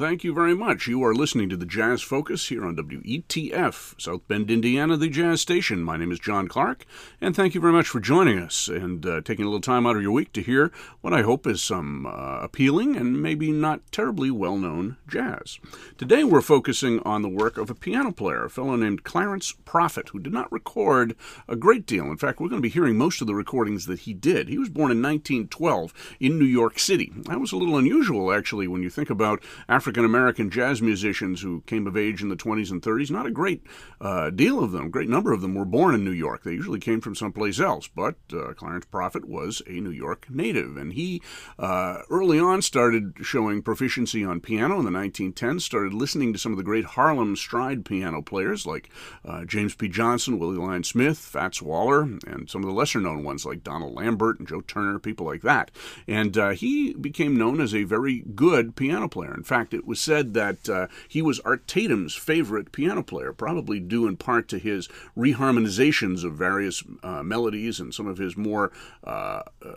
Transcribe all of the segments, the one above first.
Thank you very much. You are listening to the Jazz Focus here on WETF, South Bend, Indiana, the Jazz Station. My name is John Clark, and thank you very much for joining us and uh, taking a little time out of your week to hear what I hope is some uh, appealing and maybe not terribly well known jazz. Today we're focusing on the work of a piano player, a fellow named Clarence Profit, who did not record a great deal. In fact, we're going to be hearing most of the recordings that he did. He was born in 1912 in New York City. That was a little unusual, actually, when you think about African American jazz musicians who came of age in the 20s and 30s. Not a great uh, deal of them, a great number of them were born in New York. They usually came from someplace else, but uh, Clarence Profit was a New York native, and he uh, early on started showing proficiency on piano in the 1910s, started listening to some of the great Harlem stride piano players like uh, James P. Johnson, Willie Lion Smith, Fats Waller, and some of the lesser known ones like Donald Lambert and Joe Turner, people like that. And uh, he became known as a very good piano player. In fact, fact, it was said that uh, he was Art Tatum's favorite piano player, probably due in part to his reharmonizations of various uh, melodies and some of his more uh, uh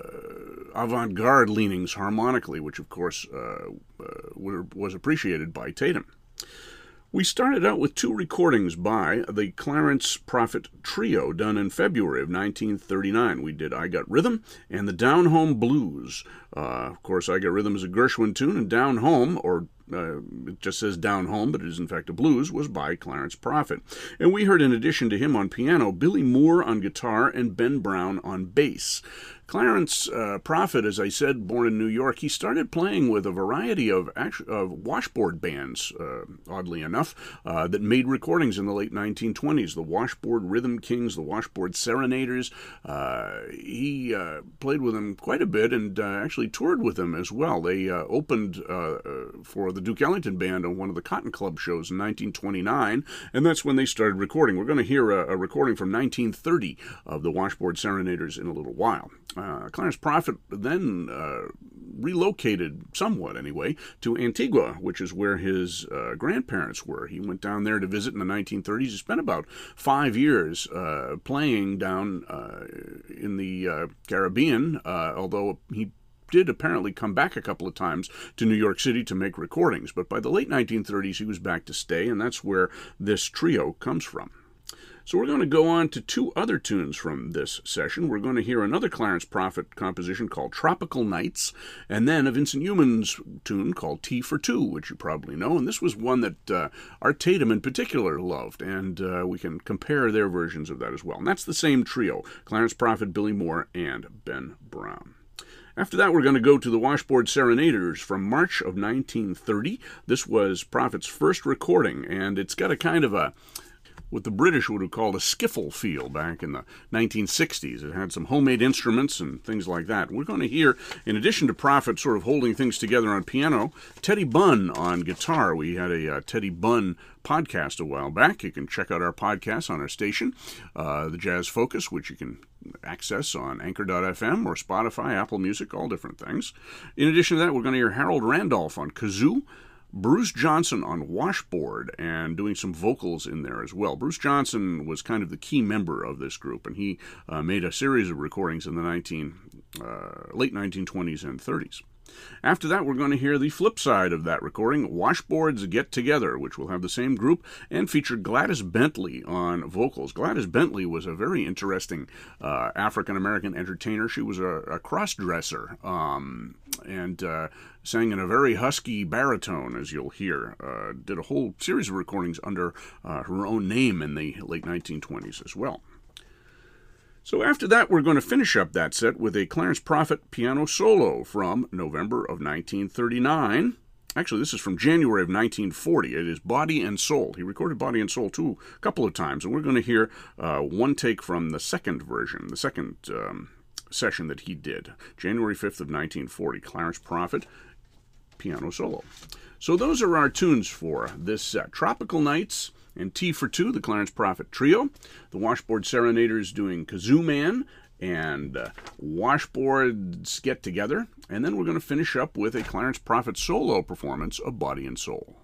avant garde leanings harmonically, which, of course, uh, uh, was appreciated by Tatum. We started out with two recordings by the Clarence Profit Trio done in February of 1939. We did I Got Rhythm and the Down Home Blues. Uh, of course, I Got Rhythm is a Gershwin tune, and Down Home, or uh, it just says Down Home, but it is in fact a blues, was by Clarence Profit. And we heard, in addition to him on piano, Billy Moore on guitar and Ben Brown on bass. Clarence uh, Profit, as I said, born in New York, he started playing with a variety of, of washboard bands, uh, oddly enough, uh, that made recordings in the late 1920s. The Washboard Rhythm Kings, the Washboard Serenaders. Uh, he uh, played with them quite a bit and uh, actually toured with them as well. They opened for the Duke Ellington Band on one of the Cotton Club shows in 1929, and that's when they started recording. We're going to hear a, a recording from 1930 of the Washboard Serenaders in a little while. Uh, Clarence Profit then uh, relocated somewhat anyway to Antigua, which is where his uh, grandparents were. He went down there to visit in the 1930s. He spent about five years uh, playing down uh, in the uh, Caribbean, although he did apparently come back a couple of times to New York City to make recordings. But by the late 1930s, he was back to stay, and that's where this trio comes from. So we're going to go on to two other tunes from this session. We're going to hear another Clarence Profit composition called Tropical Nights, and then a Vincent Youmans tune called Tea for Two, which you probably know. And this was one that uh, Art Tatum in particular loved, and uh, we can compare their versions of that as well. And that's the same trio Clarence Profit, Billy Moore, and Ben Brown. After that, we're going to go to the Washboard Serenaders from March of 1930. This was Profit's first recording, and it's got a kind of a what the British would have called a skiffle feel back in the 1960s. It had some homemade instruments and things like that. We're going to hear, in addition to Profit sort of holding things together on piano, Teddy Bunn on guitar. We had a uh, Teddy Bunn podcast a while back. You can check out our podcast on our station, uh, The Jazz Focus, which you can access on anchor.fm or Spotify, Apple Music, all different things. In addition to that, we're going to hear Harold Randolph on kazoo. Bruce Johnson on washboard and doing some vocals in there as well. Bruce Johnson was kind of the key member of this group, and he uh, made a series of recordings in the 19, uh, late 1920s and 30s. After that, we're going to hear the flip side of that recording, Washboards Get Together, which will have the same group and feature Gladys Bentley on vocals. Gladys Bentley was a very interesting uh, African American entertainer. She was a, a cross dresser um, and uh, sang in a very husky baritone, as you'll hear. Uh, did a whole series of recordings under uh, her own name in the late 1920s as well. So after that, we're going to finish up that set with a Clarence Profit piano solo from November of 1939. Actually, this is from January of 1940. It is Body and Soul. He recorded Body and Soul too a couple of times, and we're going to hear uh, one take from the second version, the second um, session that he did, January 5th of 1940. Clarence Profit piano solo. So those are our tunes for this set: Tropical Nights and Tea for Two, the Clarence Profit Trio. The Washboard Serenaders doing Kazoo Man and uh, Washboards Get Together. And then we're going to finish up with a Clarence Profit solo performance of Body and Soul.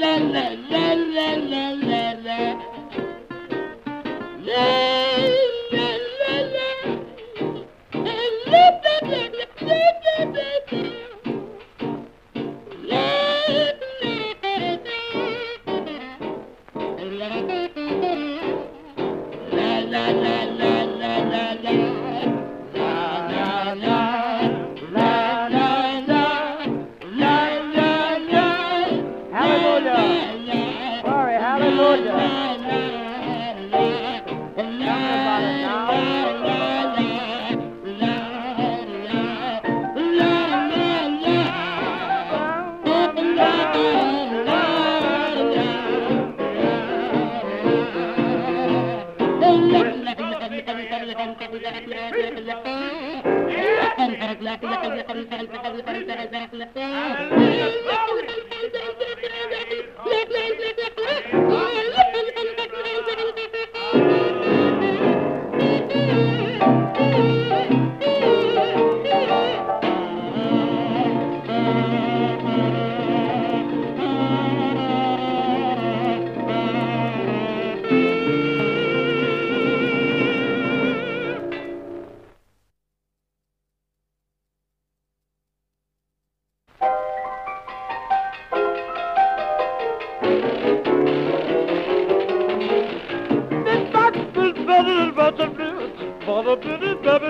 la la la la la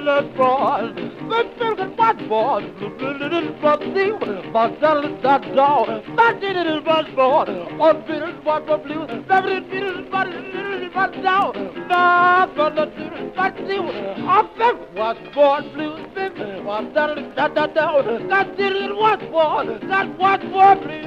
minute boy. But little bus boy, little bus blue, but that that dog, that little bus boy, on little bus blue, that little bus little bus dog, that little bus blue, up there was born blue, up there that that dog, that little was born, that was born blue.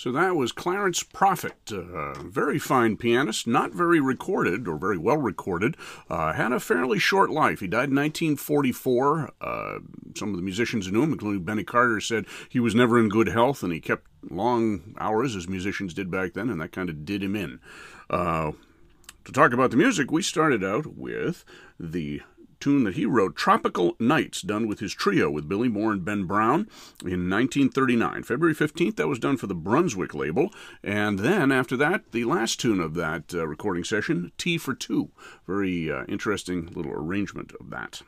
So that was Clarence Profit, uh, very fine pianist, not very recorded or very well recorded. Uh, had a fairly short life. He died in 1944. Uh, some of the musicians who knew him, including Benny Carter, said he was never in good health and he kept long hours as musicians did back then, and that kind of did him in. Uh, to talk about the music, we started out with the tune that he wrote, Tropical Nights, done with his trio with Billy Moore and Ben Brown in 1939. February 15th, that was done for the Brunswick label. And then after that, the last tune of that uh, recording session, Tea for Two. Very uh, interesting little arrangement of that.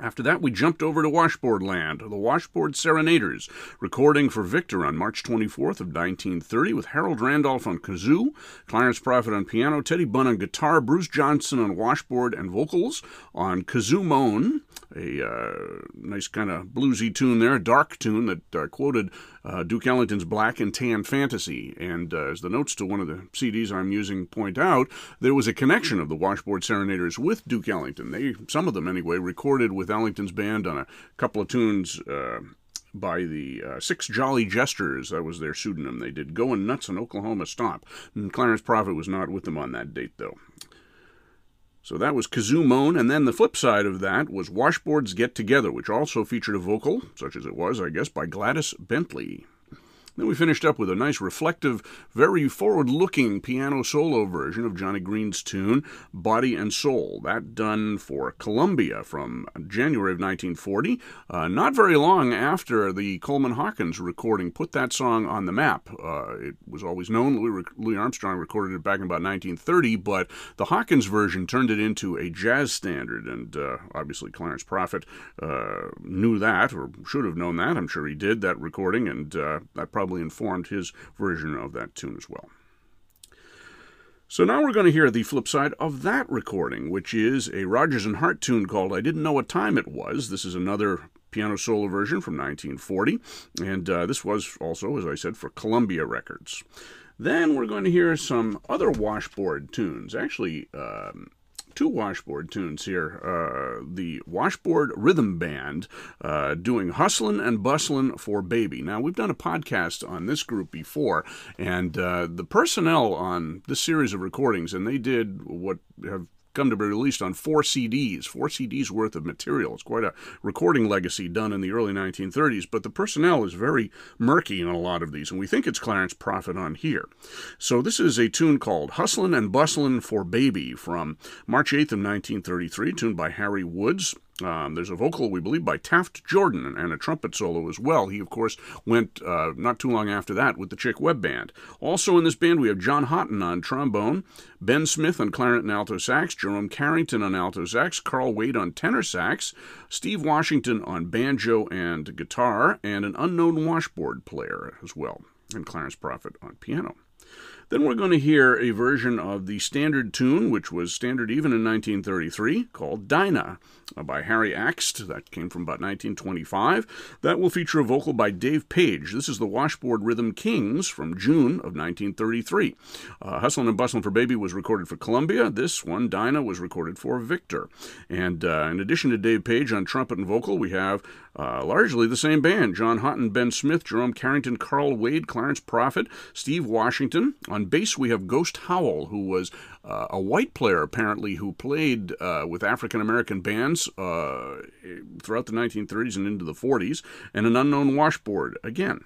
After that, we jumped over to Washboard Land, the Washboard Serenaders, recording for Victor on March 24th of 1930 with Harold Randolph on kazoo, Clarence Profit on piano, Teddy Bunn on guitar, Bruce Johnson on washboard and vocals, on kazoo moan, a uh, nice kind of bluesy tune there, a dark tune that uh, quoted uh, Duke Ellington's Black and Tan Fantasy. And uh, as the notes to one of the CDs I'm using point out, there was a connection of the Washboard Serenaders with Duke Ellington. They, some of them anyway, recorded with Ellington's band on a couple of tunes uh, by the uh, Six Jolly Jesters. That was their pseudonym. They did Goin' Nuts and Oklahoma Stomp. And Clarence Profit was not with them on that date, though. So that was Kazoo Moan, and then the flip side of that was Washboards Get Together, which also featured a vocal, such as it was, I guess, by Gladys Bentley. Then we finished up with a nice, reflective, very forward looking piano solo version of Johnny Green's tune, Body and Soul. That done for Columbia from January of 1940. Uh, not very long after the Coleman Hawkins recording put that song on the map. Uh, it was always known, Louis, Louis Armstrong recorded it back in about 1930, but the Hawkins version turned it into a jazz standard, and uh, obviously Clarence Profit uh, knew that, or should have known that. I'm sure he did, that recording, and uh, that probably probably informed his version of that tune as well. So now we're going to hear the flip side of that recording, which is a Rodgers and Hart tune called I Didn't Know What Time It Was. This is another piano solo version from 1940, and uh, this was also, as I said, for Columbia Records. Then we're going to hear some other washboard tunes. Actually, um, two washboard tunes here. Uh, the Washboard Rhythm Band uh, doing Hustlin' and Bustlin' for Baby. Now, we've done a podcast on this group before, and uh, the personnel on this series of recordings, and they did what have come to be released on four CDs, four CDs worth of material. It's quite a recording legacy done in the early 1930s, but the personnel is very murky in a lot of these, and we think it's Clarence Profit on here. So this is a tune called Hustlin' and Bustlin' for Baby from March 8th of 1933, tuned by Harry Woods. Um, there's a vocal, we believe, by Taft Jordan and a trumpet solo as well. He, of course, went uh, not too long after that with the Chick Webb Band. Also in this band, we have John Houghton on trombone, Ben Smith on clarinet and alto sax, Jerome Carrington on alto sax, Carl Wade on tenor sax, Steve Washington on banjo and guitar, and an unknown washboard player as well, and Clarence Profit on piano. Then we're going to hear a version of the standard tune, which was standard even in 1933, called Dinah uh, by Harry Akst. That came from about 1925. That will feature a vocal by Dave Page. This is the Washboard Rhythm Kings from June of 1933. Uh, Hustlin' and Bustlin' for Baby was recorded for Columbia. This one, Dinah, was recorded for Victor. And uh, in addition to Dave Page on trumpet and vocal, we have uh, largely the same band John Houghton, Ben Smith, Jerome Carrington, Carl Wade, Clarence Profit, Steve Washington. On bass, we have Ghost Howell, who was uh, a white player apparently who played uh, with African American bands uh, throughout the 1930s and into the 40s, and an unknown washboard again.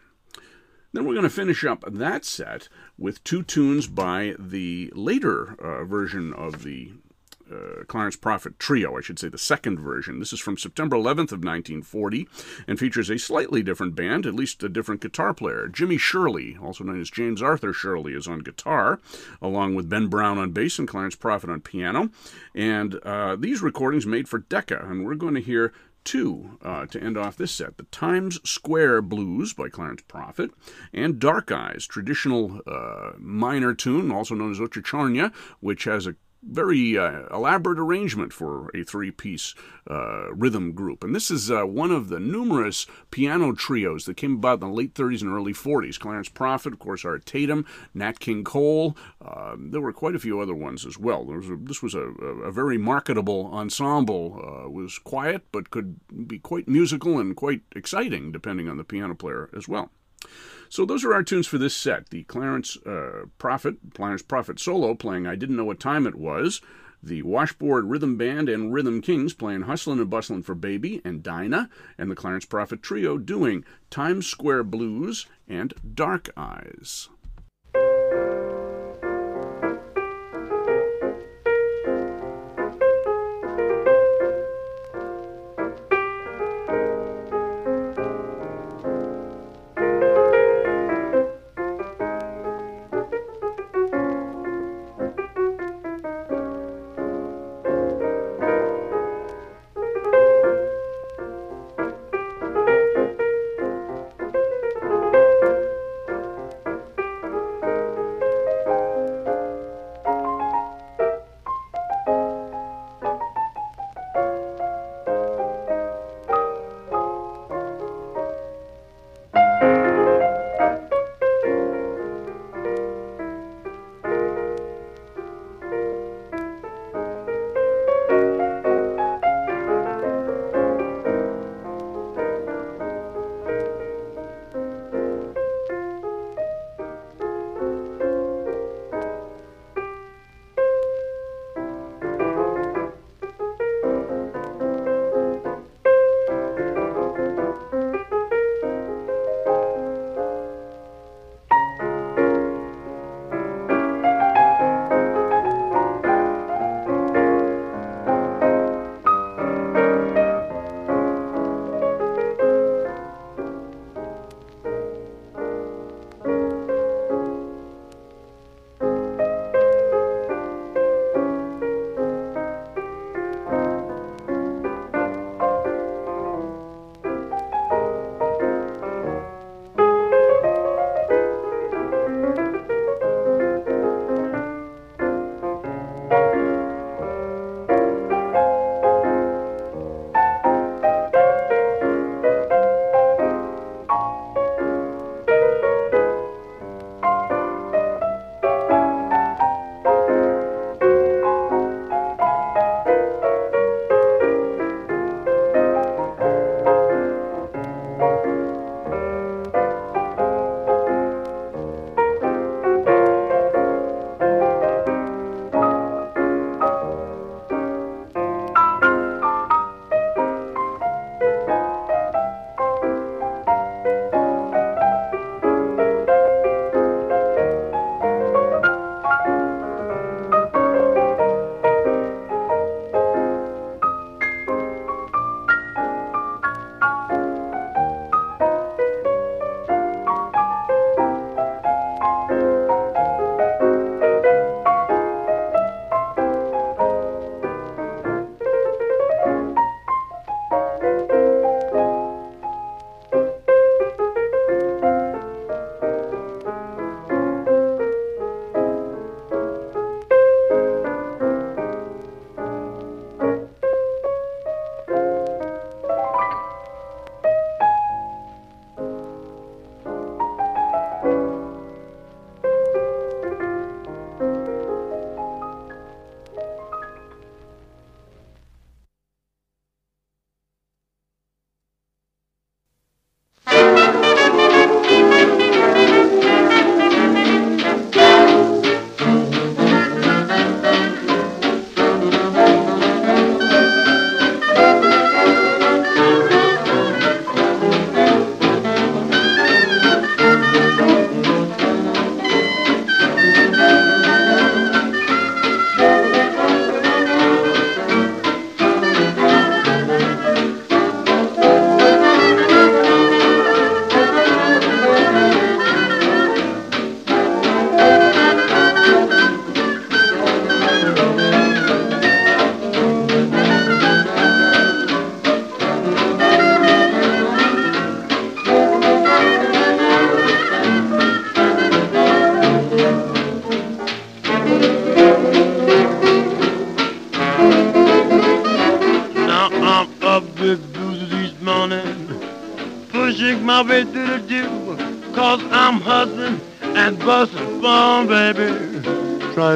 Then we're going to finish up that set with two tunes by the later uh, version of the uh, Clarence Profit Trio, I should say, the second version. This is from September 11th of 1940 and features a slightly different band, at least a different guitar player. Jimmy Shirley, also known as James Arthur Shirley, is on guitar, along with Ben Brown on bass and Clarence Profit on piano. And uh, these recordings made for Decca, and we're going to hear two uh, to end off this set the Times Square Blues by Clarence Profit, and Dark Eyes, traditional uh, minor tune, also known as Ochi Chornya, which has a very uh, elaborate arrangement for a three piece uh, rhythm group. And this is uh, one of the numerous piano trios that came about in the late 30s and early 40s. Clarence Profit, of course, Art Tatum, Nat King Cole. Um, there were quite a few other ones as well. Was a, this was a, a, very marketable ensemble. Uh, was quiet, but could be quite musical and quite exciting, depending on the piano player as well. So those are our tunes for this set. The Clarence uh, Profit, Clarence Profit solo playing I Didn't Know What Time It Was. The Washboard Rhythm Band and Rhythm Kings playing Hustlin' and Bustlin' for Baby and Dinah. And the Clarence Profit Trio doing Times Square Blues and Dark Eyes.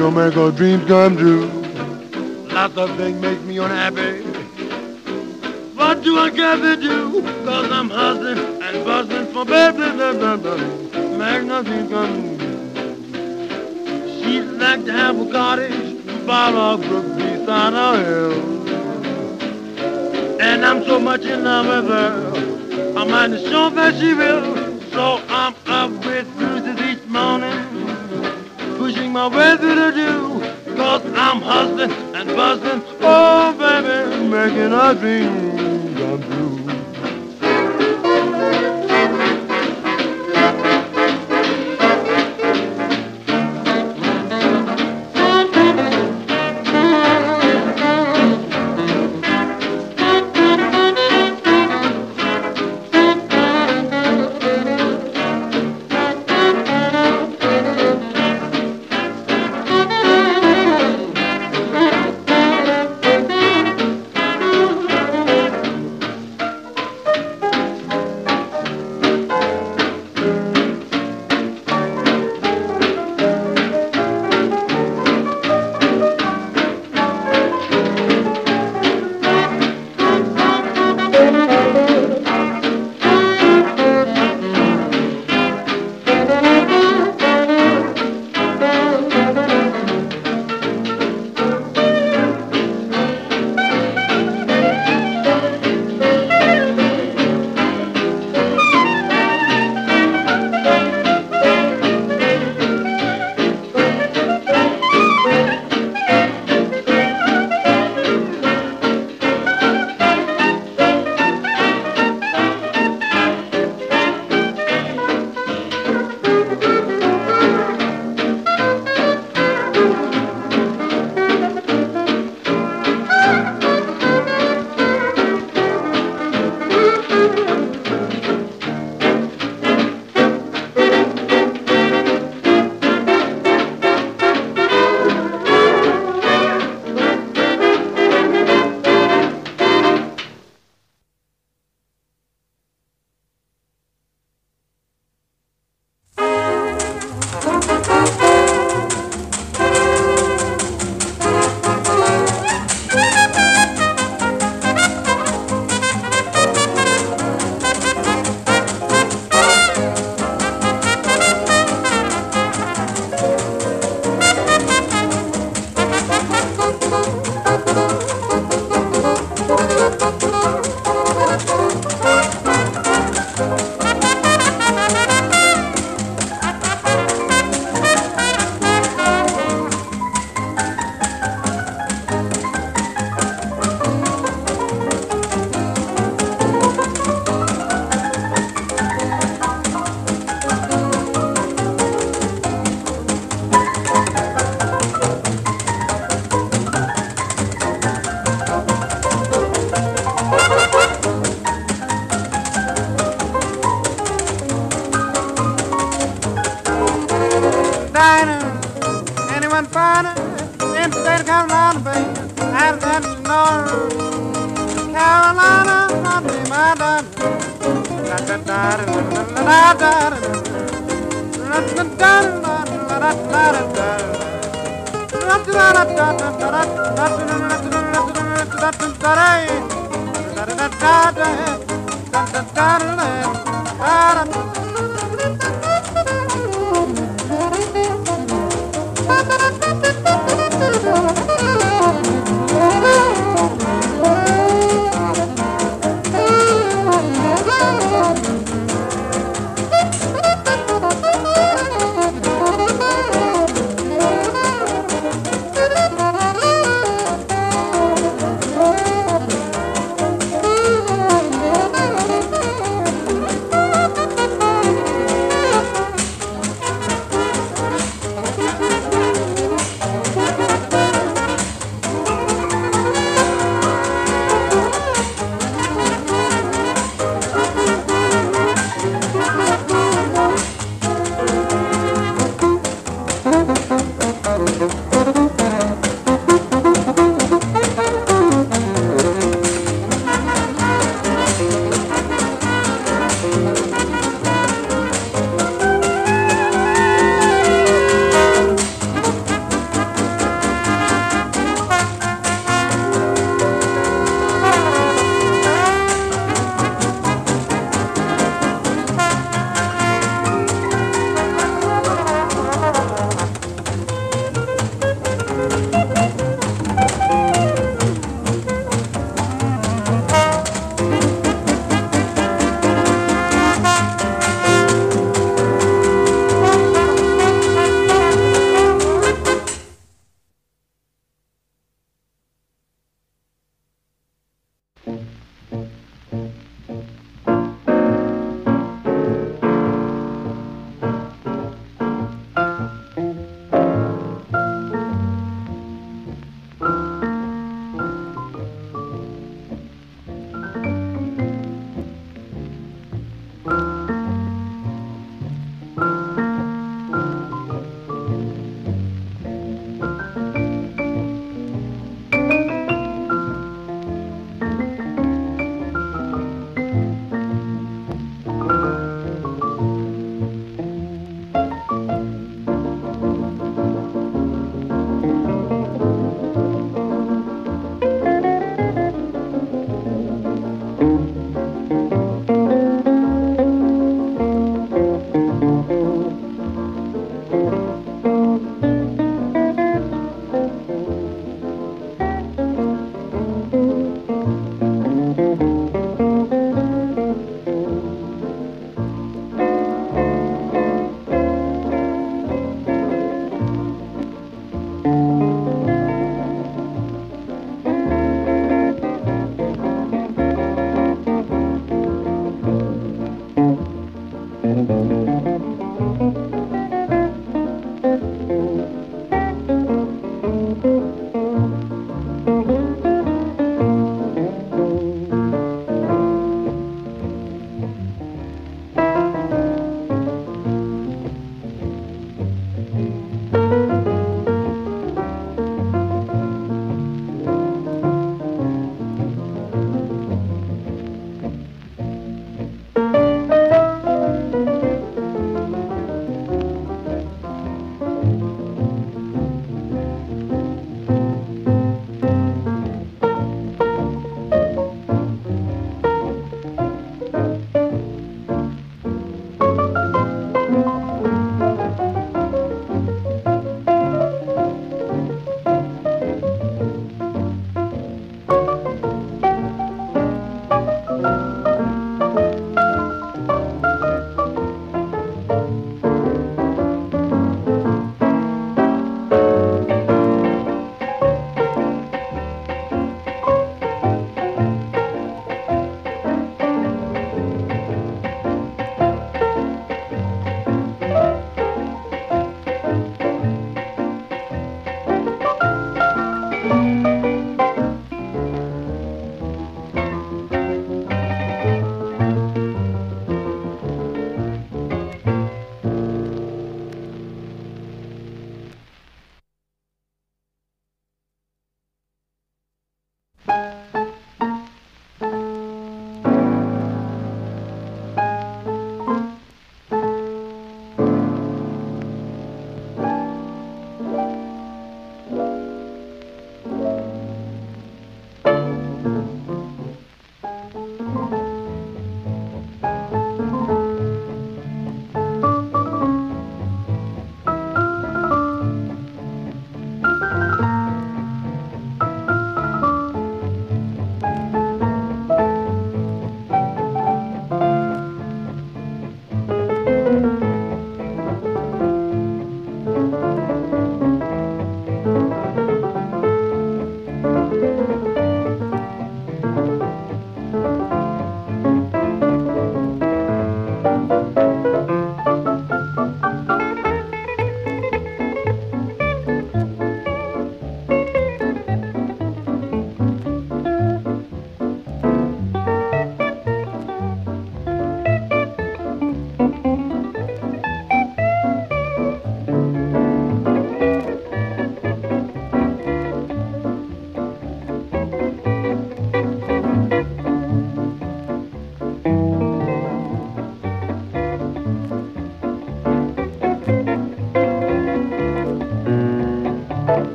To make our dreams come true. Lots of things make me unhappy. What do I got to do? Cause I'm hustling and busting for baby. Blah. make nothing come She'd like to have a cottage by the brook beside a hill. And I'm so much in love with her, I might not sure that she will. So I'm up with bruises each morning, pushing my way through the dew. Cause I'm hustling and busting, oh baby, making a dream come true. da da da da da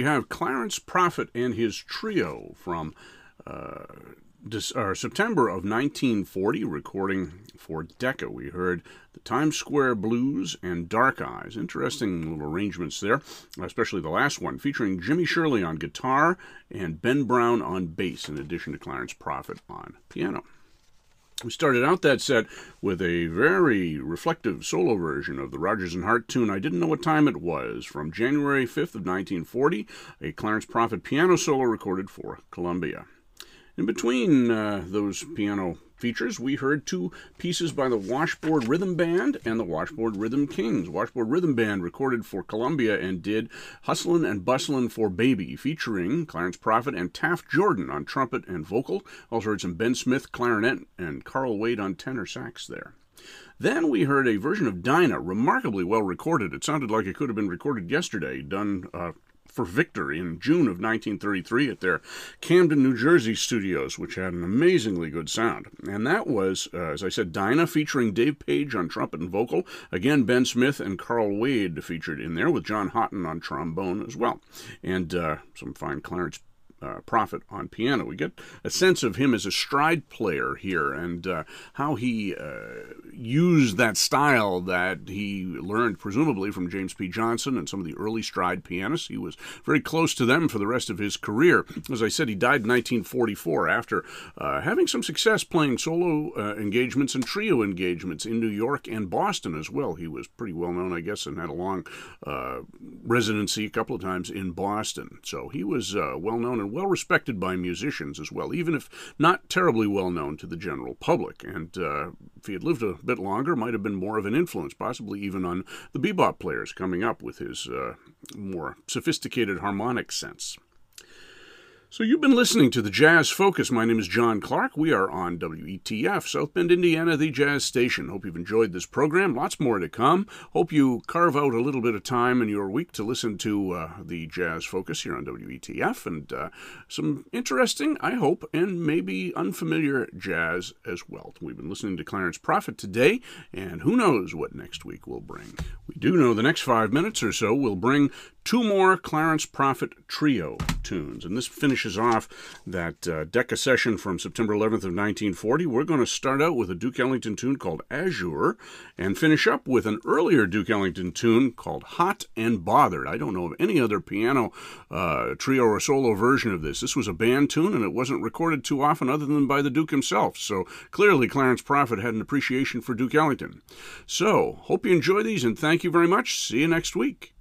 we have Clarence Profit and his trio from uh, September of 1940, recording for Decca. We heard the Times Square Blues and Dark Eyes. Interesting little arrangements there, especially the last one, featuring Jimmy Shirley on guitar and Ben Brown on bass, in addition to Clarence Profit on piano. We started out that set with a very reflective solo version of the Rodgers and Hart tune I Didn't Know What Time It Was from January 5th of 1940, a Clarence Profit piano solo recorded for Columbia. In between uh, those piano features, we heard two pieces by the Washboard Rhythm Band and the Washboard Rhythm Kings. Washboard Rhythm Band recorded for Columbia and did Hustlin' and Bustlin' for Baby, featuring Clarence Profit and Taft Jordan on trumpet and vocal. Also heard some Ben Smith clarinet and Carl Wade on tenor sax there. Then we heard a version of Dinah, remarkably well recorded. It sounded like it could have been recorded yesterday, done uh, for Victor in June of 1933 at their Camden, New Jersey studios, which had an amazingly good sound. And that was, uh, as I said, Dinah featuring Dave Page on trumpet and vocal. Again, Ben Smith and Carl Wade featured in there with John Houghton on trombone as well. And uh, some fine Clarence uh, Profit on piano. We get a sense of him as a stride player here and uh, how he uh, used that style that he learned, presumably, from James P. Johnson and some of the early stride pianists. He was very close to them for the rest of his career. As I said, he died in 1944 after uh, having some success playing solo uh, engagements and trio engagements in New York and Boston as well. He was pretty well known, I guess, and had a long uh, residency a couple of times in Boston. So he was well known and well respected by musicians as well, even if not terribly well known to the general public. And uh, if he had lived a bit longer, might have been more of an influence, possibly even on the bebop players coming up with his uh, more sophisticated harmonic sense. So you've been listening to the Jazz Focus. My name is John Clark. We are on WETF, South Bend, Indiana, the Jazz Station. Hope you've enjoyed this program. Lots more to come. Hope you carve out a little bit of time in your week to listen to uh, the Jazz Focus here on WETF and uh, some interesting, I hope, and maybe unfamiliar jazz as well. We've been listening to Clarence Profit today, and who knows what next week will bring. We do know the next five minutes or so will bring two more Clarence Profit trio tunes. And this finishes off that uh, Decca session from September 11th of 1940. We're going to start out with a Duke Ellington tune called Azure and finish up with an earlier Duke Ellington tune called Hot and Bothered. I don't know of any other piano uh, trio or solo version of this. This was a band tune and it wasn't recorded too often other than by the Duke himself. So clearly Clarence Profit had an appreciation for Duke Ellington. So, hope you enjoy these and thank you very much. See you next week.